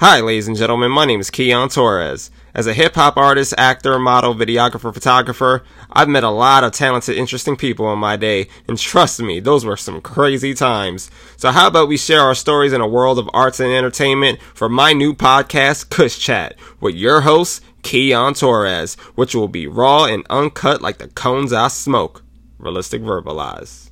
Hi, ladies and gentlemen. My name is Keon Torres. As a hip hop artist, actor, model, videographer, photographer, I've met a lot of talented, interesting people in my day, and trust me, those were some crazy times. So, how about we share our stories in a world of arts and entertainment for my new podcast, Kush Chat, with your host, Keon Torres, which will be raw and uncut like the cones I smoke. Realistic Verbalize.